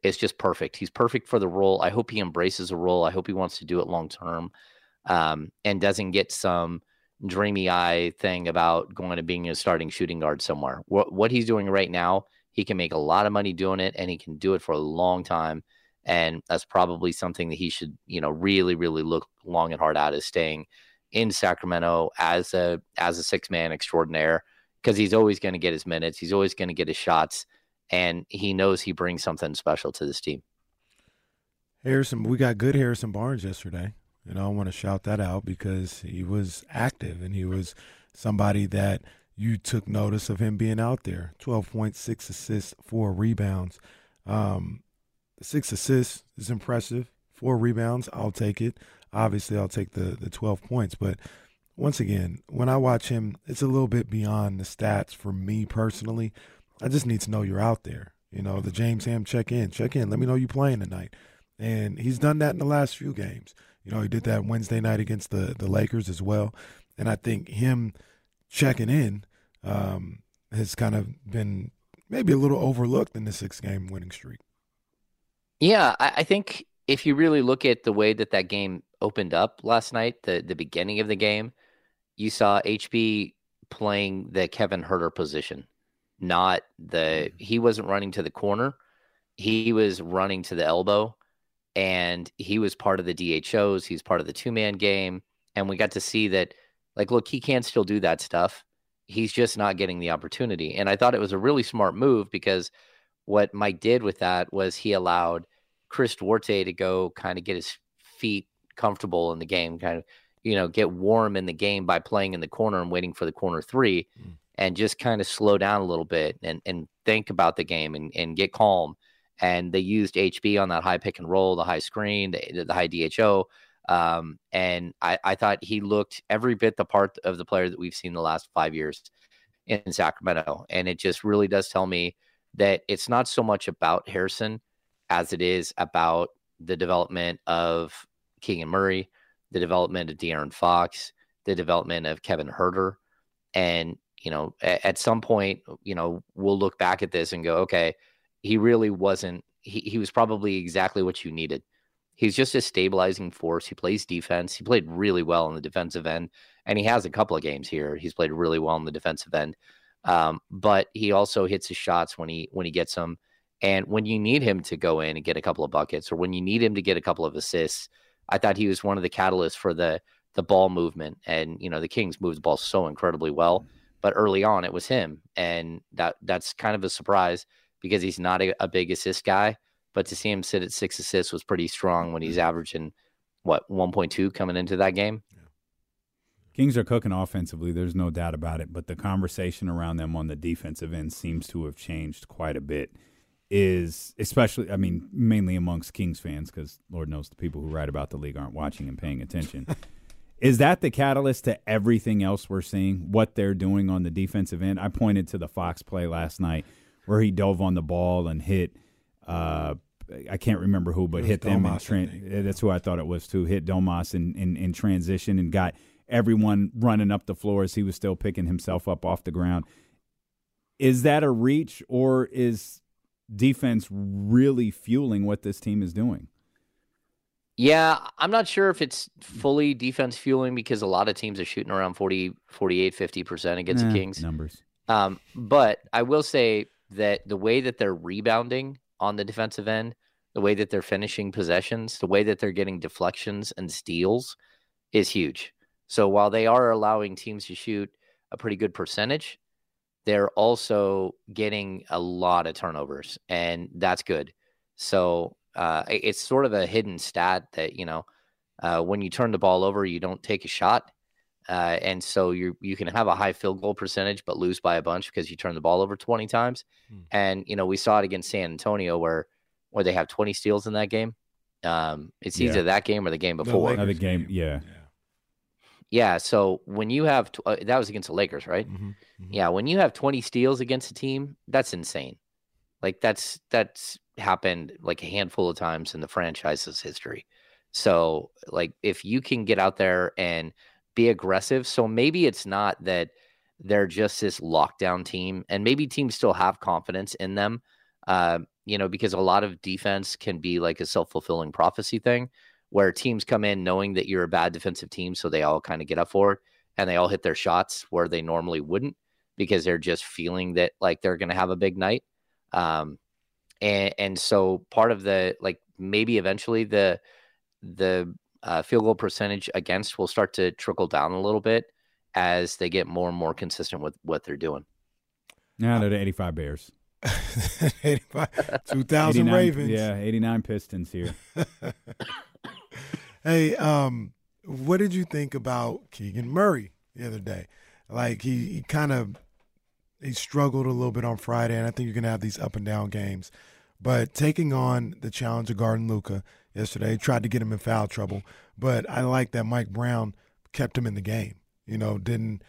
[SPEAKER 3] is just perfect. He's perfect for the role. I hope he embraces a role. I hope he wants to do it long term, um, and doesn't get some dreamy eye thing about going to being a starting shooting guard somewhere. What what he's doing right now, he can make a lot of money doing it, and he can do it for a long time. And that's probably something that he should, you know, really, really look long and hard at is staying in Sacramento as a as a six man extraordinaire because he's always going to get his minutes, he's always going to get his shots, and he knows he brings something special to this team.
[SPEAKER 4] Harrison, we got good Harrison Barnes yesterday. And I want to shout that out because he was active and he was somebody that you took notice of him being out there. 12.6 assists, four rebounds. Um, six assists is impressive. Four rebounds, I'll take it. Obviously, I'll take the, the 12 points. But once again, when I watch him, it's a little bit beyond the stats for me personally. I just need to know you're out there. You know, the James Ham check in, check in. Let me know you playing tonight. And he's done that in the last few games. You know, he did that Wednesday night against the the Lakers as well. And I think him checking in um, has kind of been maybe a little overlooked in the six game winning streak.
[SPEAKER 3] Yeah, I, I think if you really look at the way that that game opened up last night, the the beginning of the game, you saw HB playing the Kevin Huerter position, not the mm-hmm. he wasn't running to the corner, he was running to the elbow and he was part of the DHOs. He's part of the two man game. And we got to see that, like, look, he can still do that stuff. He's just not getting the opportunity. And I thought it was a really smart move because what Mike did with that was he allowed Chris Duarte to go kind of get his feet comfortable in the game, kind of, you know, get warm in the game by playing in the corner and waiting for the corner three mm. and just kind of slow down a little bit and, and think about the game and, and get calm and they used HB on that high pick and roll, the high screen, the, the high DHO. Um, and I, I thought he looked every bit the part of the player that we've seen the last five years in Sacramento. And it just really does tell me that it's not so much about Harrison as it is about the development of Keegan Murray, the development of De'Aaron Fox, the development of Kevin Huerter. And, you know, at, at some point, you know, we'll look back at this and go, okay, he really wasn't. He, he was probably exactly what you needed. He's just a stabilizing force. He plays defense. He played really well on the defensive end, and he has a couple of games here. He's played really well on the defensive end, um, but he also hits his shots when he when he gets them. And when you need him to go in and get a couple of buckets, or when you need him to get a couple of assists, I thought he was one of the catalysts for the the ball movement. And you know, the Kings moved the ball so incredibly well, but early on it was him, and that that's kind of a surprise because he's not a, a big assist guy. But to see him sit at six assists was pretty strong when he's averaging what 1.2 coming into that game.
[SPEAKER 2] Kings are cooking offensively. There's no doubt about it. But the conversation around them on the defensive end seems to have changed quite a bit. Is especially, I mean, mainly amongst Kings fans, because Lord knows the people who write about the league aren't watching and paying attention. is that the catalyst to everything else we're seeing? What they're doing on the defensive end? I pointed to the Fox play last night where he dove on the ball and hit. Uh, I can't remember who, but hit them in tran- That's who I thought it was too. Hit Domas in, in, in transition and got everyone running up the floor as he was still picking himself up off the ground. Is that a reach, or is defense really fueling what this team is doing?
[SPEAKER 3] Yeah, I'm not sure if it's fully defense fueling because a lot of teams are shooting around 40, 48, 50% against the Kings.
[SPEAKER 2] Numbers.
[SPEAKER 3] Um, but I will say that the way that they're rebounding on the defensive end, the way that they're finishing possessions, the way that they're getting deflections and steals is huge. So while they are allowing teams to shoot a pretty good percentage, they're also getting a lot of turnovers, and that's good. So uh, it's sort of a hidden stat that you know uh, when you turn the ball over, you don't take a shot. Uh, and so you you can have a high field goal percentage, but lose by a bunch because you turn the ball over 20 times. Hmm. And you know we saw it against San Antonio where where they have 20 steals in that game. Um, it's yeah. either that game or the game before.
[SPEAKER 2] The, the game, yeah.
[SPEAKER 3] yeah. Yeah. So when you have tw- uh, that was against the Lakers, right? Mm-hmm, mm-hmm. Yeah. When you have 20 steals against a team, that's insane. Like that's that's happened like a handful of times in the franchise's history. So like if you can get out there and be aggressive. So maybe it's not that they're just this lockdown team, and maybe teams still have confidence in them. Uh, you know, because a lot of defense can be like a self fulfilling prophecy thing where teams come in knowing that you're a bad defensive team. So they all kind of get up for it and they all hit their shots where they normally wouldn't because they're just feeling that like they're going to have a big night. Um, and, and so part of the like maybe eventually the the uh, field goal percentage against will start to trickle down a little bit as they get more and more consistent with what they're doing.
[SPEAKER 2] Now they're the 85 Bears.
[SPEAKER 4] 85, 2000 Ravens.
[SPEAKER 2] Yeah, 89 Pistons here.
[SPEAKER 4] hey, um, what did you think about Keegan Murray the other day? Like he, he kind of he struggled a little bit on Friday, and I think you're gonna have these up and down games. But taking on the challenge of guarding Luka yesterday, tried to get him in foul trouble. But I like that Mike Brown kept him in the game. You know, didn't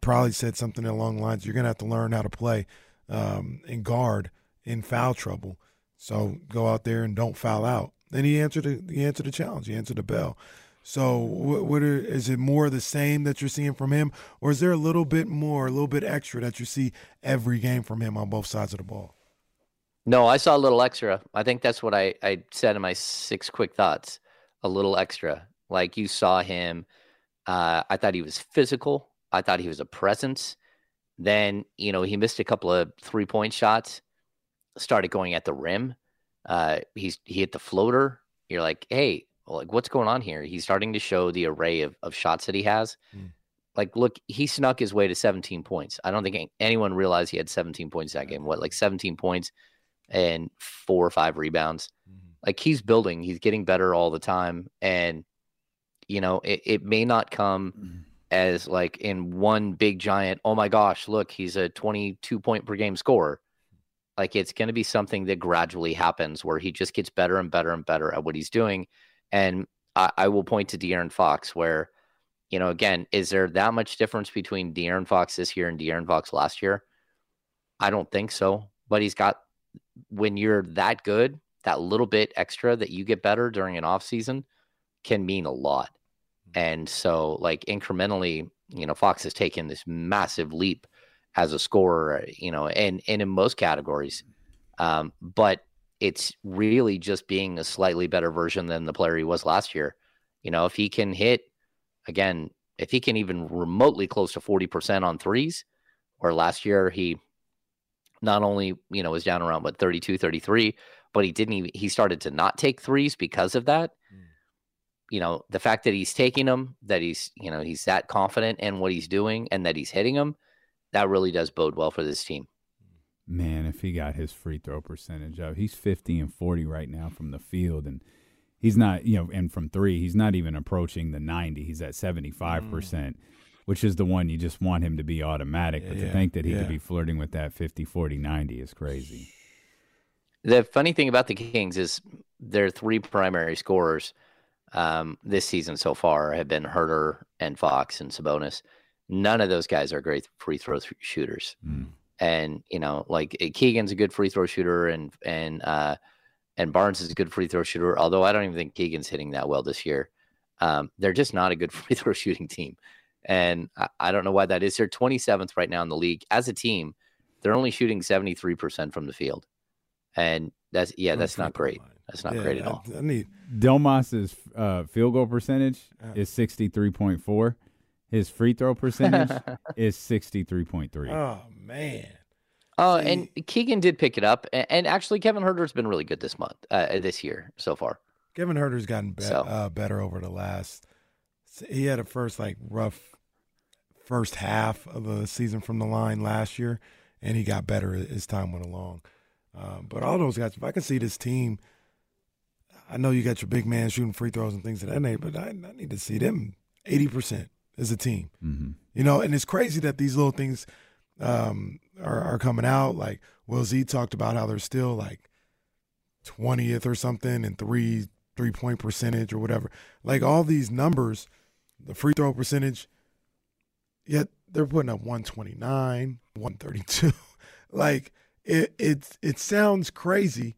[SPEAKER 4] probably said something along the lines, "You're gonna have to learn how to play um, and guard in foul trouble. So go out there and don't foul out." And he answered the, he answered the challenge. He answered the bell. So what, what are, is it more the same that you're seeing from him, or is there a little bit more, a little bit extra that you see every game from him on both sides of the ball?
[SPEAKER 3] No, I saw a little extra. I think that's what I, I said in my six quick thoughts. A little extra. Like you saw him. Uh, I thought he was physical. I thought he was a presence. Then, you know, he missed a couple of three point shots, started going at the rim. Uh, he's he hit the floater. You're like, hey, like what's going on here? He's starting to show the array of, of shots that he has. Mm. Like, look, he snuck his way to 17 points. I don't think anyone realized he had 17 points that game. What, like 17 points and four or five rebounds? Mm-hmm. Like he's building, he's getting better all the time. And, you know, it, it may not come mm-hmm. as like in one big giant, oh my gosh, look, he's a 22 point per game scorer. Like it's going to be something that gradually happens where he just gets better and better and better at what he's doing. And I, I will point to De'Aaron Fox, where, you know, again, is there that much difference between De'Aaron Fox this year and De'Aaron Fox last year? I don't think so. But he's got, when you're that good, that little bit extra that you get better during an off season can mean a lot. Hmm. And so, like, incrementally, you know, Fox has taken this massive leap as a scorer, you know, and, and in most categories. Um, but it's really just being a slightly better version than the player he was last year. You know, if he can hit again, if he can even remotely close to 40% on threes, or last year he not only, you know, was down around what 32, 33, but he didn't even he started to not take threes because of that. Mm. You know, the fact that he's taking them, that he's, you know, he's that confident in what he's doing and that he's hitting them, that really does bode well for this team.
[SPEAKER 2] Man, if he got his free throw percentage up, he's 50 and 40 right now from the field. And he's not, you know, and from three, he's not even approaching the 90. He's at 75%, mm. Which is the one you just want him to be automatic. Yeah, but to yeah, think that he yeah. could be flirting with that 50, 40, 90 is crazy.
[SPEAKER 3] The funny thing about the Kings is their three primary scorers um, this season so far have been Huerter and Fox and Sabonis. None of those guys are great free throw th- shooters. Mm and you know like eh, Keegan's a good free throw shooter and and uh and Barnes is a good free throw shooter although I don't even think Keegan's hitting that well this year um they're just not a good free throw shooting team and I, I don't know why that is they're 27th right now in the league as a team they're only shooting 73% from the field and that's yeah that's not great that's not yeah, great at all
[SPEAKER 4] I, I need
[SPEAKER 2] Domas's uh, field goal percentage is 63.4 his free throw percentage is 63.3
[SPEAKER 4] oh man.
[SPEAKER 3] Oh, and Keegan did pick it up, and, actually Kevin Huerter's been really good this month, uh, this year so far.
[SPEAKER 4] Kevin Huerter's gotten be- so. uh, better over the last. He had a first like rough first half of the season from the line last year, and he got better as time went along. Um, but all those guys, if I can see this team, I know you got your big man shooting free throws and things of that nature, but I, I need to see them eighty percent as a team. Mm-hmm. You know, and it's crazy that these little things um, are, are coming out. Like Will Z talked about how they're still like 20th or something and three three point percentage or whatever. Like all these numbers, the free throw percentage, yet they're putting up 129, 132. like it it it sounds crazy,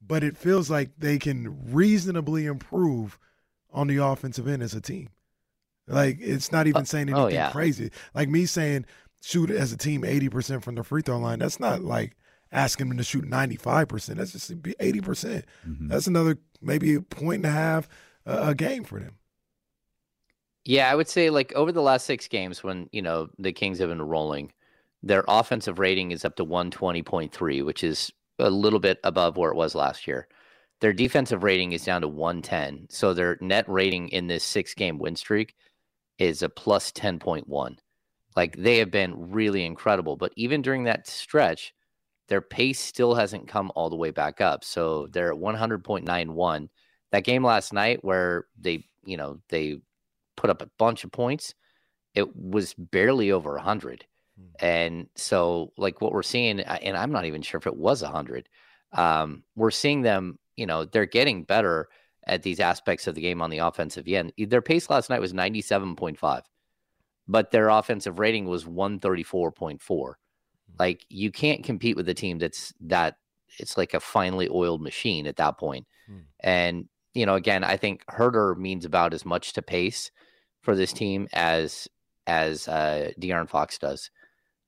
[SPEAKER 4] but it feels like they can reasonably improve on the offensive end as a team. Like it's not even saying oh, anything oh, yeah. crazy. Like me saying shoot as a team 80% from the free throw line. That's not like asking them to shoot 95%. That's just 80%. percent mm hmm That's another maybe a point and a half uh, a game for them.
[SPEAKER 3] Yeah, I would say like over the last six games when, you know, the Kings have been rolling, their offensive rating is up to 120.3, which is a little bit above where it was last year. Their defensive rating is down to 110. So their net rating in this six game win streak is a plus 10.1. Like they have been really incredible. But even during that stretch, their pace still hasn't come all the way back up. So they're at 100.91. That game last night where they, you know, they put up a bunch of points, it was barely over 100. And so, like what we're seeing, and I'm not even sure if it was 100, um, we're seeing them, you know, they're getting better at these aspects of the game on the offensive end. Their pace last night was 97.5, but their offensive rating was 134.4. Like you can't compete with a team that's that it's like a finely oiled machine at that point.
[SPEAKER 4] Hmm.
[SPEAKER 3] And you know, again, I think Huerter means about as much to pace for this team as as uh De'Aaron Fox does.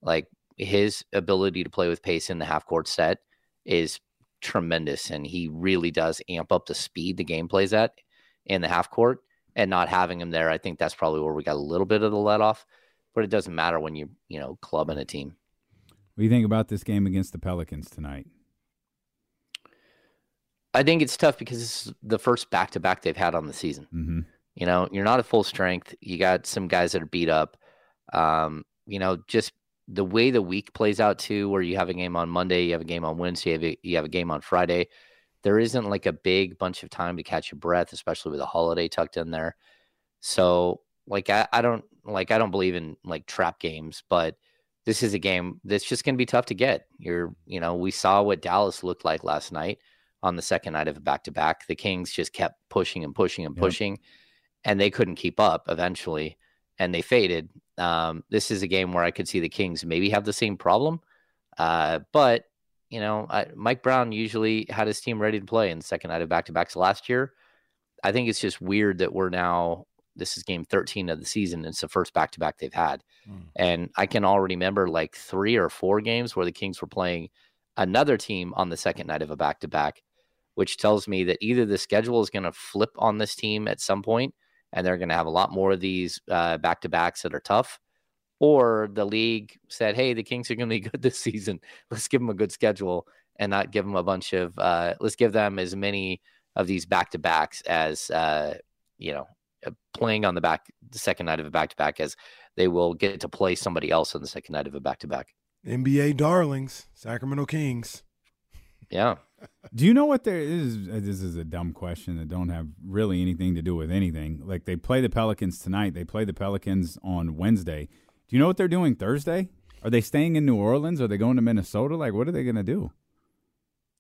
[SPEAKER 3] Like his ability to play with pace in the half court set is tremendous, and he really does amp up the speed the game plays at in the half court. And not having him there, I think that's probably where we got a little bit of the let off. But it doesn't matter when you you know clubbing a team.
[SPEAKER 2] What do you think about this game against the Pelicans tonight?
[SPEAKER 3] I think it's tough because this is the first back to back they've had on the season.
[SPEAKER 2] Mm-hmm.
[SPEAKER 3] You know, you're not at full strength. You got some guys that are beat up. Um, you know, just the way the week plays out too, where you have a game on Monday, you have a game on Wednesday, you have a, you have a game on Friday. There isn't like a big bunch of time to catch your breath, especially with a holiday tucked in there. So, like, I, I don't like I don't believe in like trap games, but this is a game that's just going to be tough to get. You're, you know, we saw what Dallas looked like last night on the second night of a back to back. The Kings just kept pushing and pushing and
[SPEAKER 2] Yep.
[SPEAKER 3] pushing, and they couldn't keep up eventually, and they faded. Um, this is a game where I could see the Kings maybe have the same problem, uh, but you know, I, Mike Brown usually had his team ready to play in the second night of back to backs last year. I think it's just weird that we're now. This is game 13 of the season. It's the first back to back they've had. And I can already remember like three or four games where the Kings were playing another team on the second night of a back to back, which tells me that either the schedule is going to flip on this team at some point and they're going to have a lot more of these back to backs that are tough, or the league said, hey, the Kings are going to be good this season. Let's give them a good schedule and not give them a bunch of, uh, let's give them as many of these back to backs as, uh, you know, uh, playing on the back, the second night of a back to back as they will get to play somebody else on the second night of a back to back.
[SPEAKER 4] NBA darlings, Sacramento Kings.
[SPEAKER 3] Yeah.
[SPEAKER 2] Do you know what there is? uh, This is a dumb question that don't have really anything to do with anything. Like they play the Pelicans tonight. They play the Pelicans on Wednesday. Do you know what they're doing Thursday? Are they staying in New Orleans? Are they going to Minnesota? Like, what are they going to do?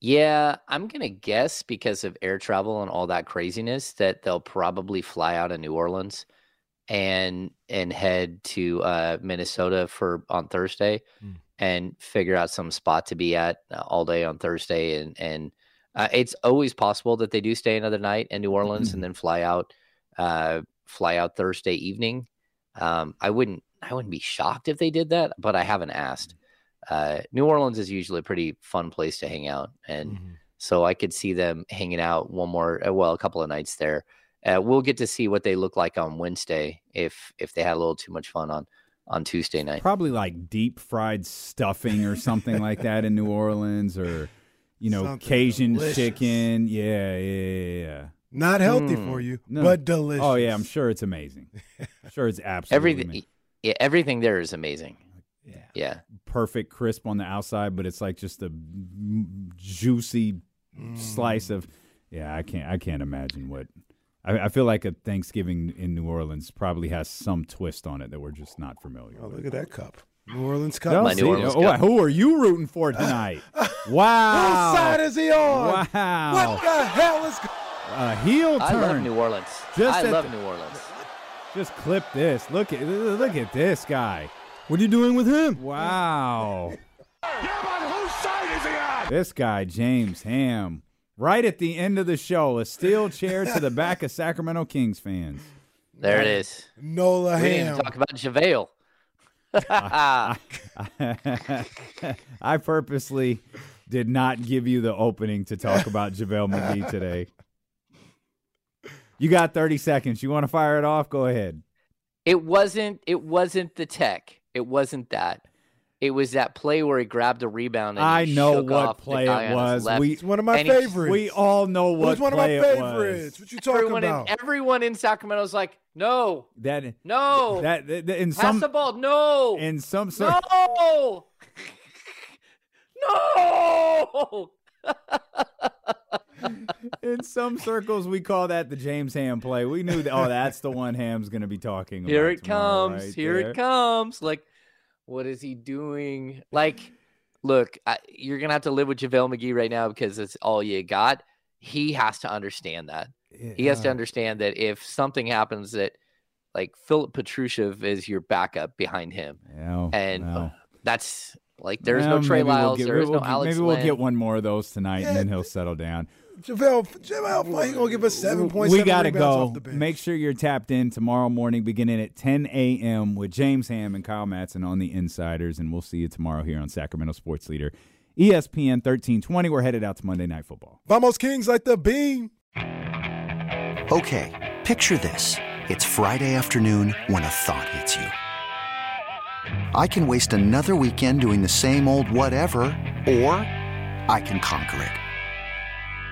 [SPEAKER 3] Yeah, I'm gonna guess because of air travel and all that craziness that they'll probably fly out of New Orleans and and head to uh, Minnesota for on Thursday
[SPEAKER 4] Mm.
[SPEAKER 3] And figure out some spot to be at uh, all day on Thursday and and uh, it's always possible that they do stay another night in New Orleans and then fly out uh, fly out Thursday evening. Um, I wouldn't I wouldn't be shocked if they did that, but I haven't asked. Uh, New Orleans is usually a pretty fun place to hang out, and
[SPEAKER 4] Mhm.
[SPEAKER 3] so I could see them hanging out one more, uh, well, a couple of nights there. Uh, we'll get to see what they look like on Wednesday if if they had a little too much fun on on Tuesday night.
[SPEAKER 2] Probably like deep fried stuffing or something like that in New Orleans, or you know,
[SPEAKER 4] Something
[SPEAKER 2] Cajun
[SPEAKER 4] delicious.
[SPEAKER 2] chicken. Yeah, yeah, yeah, yeah.
[SPEAKER 4] Not healthy
[SPEAKER 3] Mm.
[SPEAKER 4] for you,
[SPEAKER 2] No.
[SPEAKER 4] but delicious.
[SPEAKER 2] Oh yeah, I'm sure it's amazing. I'm sure it's absolutely
[SPEAKER 3] Everything,
[SPEAKER 2] amazing.
[SPEAKER 3] yeah, everything there is amazing.
[SPEAKER 4] Yeah.
[SPEAKER 3] Yeah,
[SPEAKER 2] perfect crisp on the outside, but it's like just a juicy slice of. Yeah, I can't. I can't imagine what. I, I feel like a Thanksgiving in New Orleans probably has some twist on it that we're just not familiar
[SPEAKER 4] Oh,
[SPEAKER 2] with.
[SPEAKER 4] look at that cup. New Orleans cup.
[SPEAKER 2] No,
[SPEAKER 3] My New Orleans
[SPEAKER 2] oh,
[SPEAKER 3] Cup.
[SPEAKER 2] who are you rooting for tonight? wow!
[SPEAKER 4] Whose side is he on?
[SPEAKER 2] Wow!
[SPEAKER 4] What the hell is?
[SPEAKER 2] A heel turn.
[SPEAKER 3] I love
[SPEAKER 2] turn.
[SPEAKER 3] New Orleans.
[SPEAKER 2] Just
[SPEAKER 3] I love
[SPEAKER 2] the-
[SPEAKER 3] New Orleans.
[SPEAKER 2] Just clip this. Look at look at this guy.
[SPEAKER 4] What are you doing with him?
[SPEAKER 2] Wow. Yeah, but whose side is he on? This guy, James Ham, right at the end of the show, a steel chair to the back of Sacramento Kings fans.
[SPEAKER 3] There it is.
[SPEAKER 4] Nola
[SPEAKER 3] We didn't
[SPEAKER 4] Ham.
[SPEAKER 3] talk about JaVale.
[SPEAKER 2] I purposely did not give you the opening to talk about JaVale McGee today. You got 30 seconds. You want to fire it off? Go ahead.
[SPEAKER 3] It wasn't. It wasn't the tech. It wasn't that. It was that play where he grabbed a rebound. And
[SPEAKER 2] I
[SPEAKER 3] he
[SPEAKER 2] know what
[SPEAKER 3] off
[SPEAKER 2] play
[SPEAKER 3] guy
[SPEAKER 2] it was. We
[SPEAKER 4] It's one of my
[SPEAKER 3] And he-
[SPEAKER 4] favorites.
[SPEAKER 2] we all know
[SPEAKER 4] It
[SPEAKER 2] what
[SPEAKER 4] was one of my
[SPEAKER 2] play it was.
[SPEAKER 4] favorites. What you talking
[SPEAKER 3] everyone,
[SPEAKER 4] about?
[SPEAKER 3] in, everyone in Sacramento's like, no,
[SPEAKER 2] That
[SPEAKER 3] no,
[SPEAKER 2] that, that in
[SPEAKER 3] pass
[SPEAKER 2] some
[SPEAKER 3] the ball, no,
[SPEAKER 2] in some sort
[SPEAKER 3] no, no.
[SPEAKER 2] in some circles we call that the James Ham play. We knew that. Oh, that's the one Ham's going to be talking about.
[SPEAKER 3] Here it
[SPEAKER 2] tomorrow,
[SPEAKER 3] comes.
[SPEAKER 2] right
[SPEAKER 3] Here
[SPEAKER 2] there.
[SPEAKER 3] it comes. Like, what is he doing? Like, look, I, you're gonna have to live with JaVale McGee right now because it's all you got. He has to understand that. He has to understand that if something happens, that like Filip Petrusev is your backup behind him,
[SPEAKER 2] Yeah,
[SPEAKER 3] and
[SPEAKER 2] well.
[SPEAKER 3] that's like there's
[SPEAKER 2] Well,
[SPEAKER 3] no Trey
[SPEAKER 2] maybe we'll
[SPEAKER 3] Lyles,
[SPEAKER 2] get-
[SPEAKER 3] there is
[SPEAKER 2] we'll
[SPEAKER 3] no
[SPEAKER 2] get-
[SPEAKER 3] Alex.
[SPEAKER 2] Maybe we'll
[SPEAKER 3] Len.
[SPEAKER 2] get one more of those tonight, and then he'll settle down.
[SPEAKER 4] JaVale, JaVale, he gonna give us seven points.
[SPEAKER 2] we
[SPEAKER 4] seven
[SPEAKER 2] gotta go.
[SPEAKER 4] Off the bench.
[SPEAKER 2] Make sure you're tapped in tomorrow morning, beginning at 10 a.m. with James Ham and Kyle Madson on the Insiders, and we'll see you tomorrow here on Sacramento Sports Leader, ESPN 1320. We're headed out to Monday Night Football.
[SPEAKER 4] Vamos Kings like the beam.
[SPEAKER 5] Okay, picture this. It's Friday afternoon when a thought hits you. I can waste another weekend doing the same old whatever, or I can conquer it.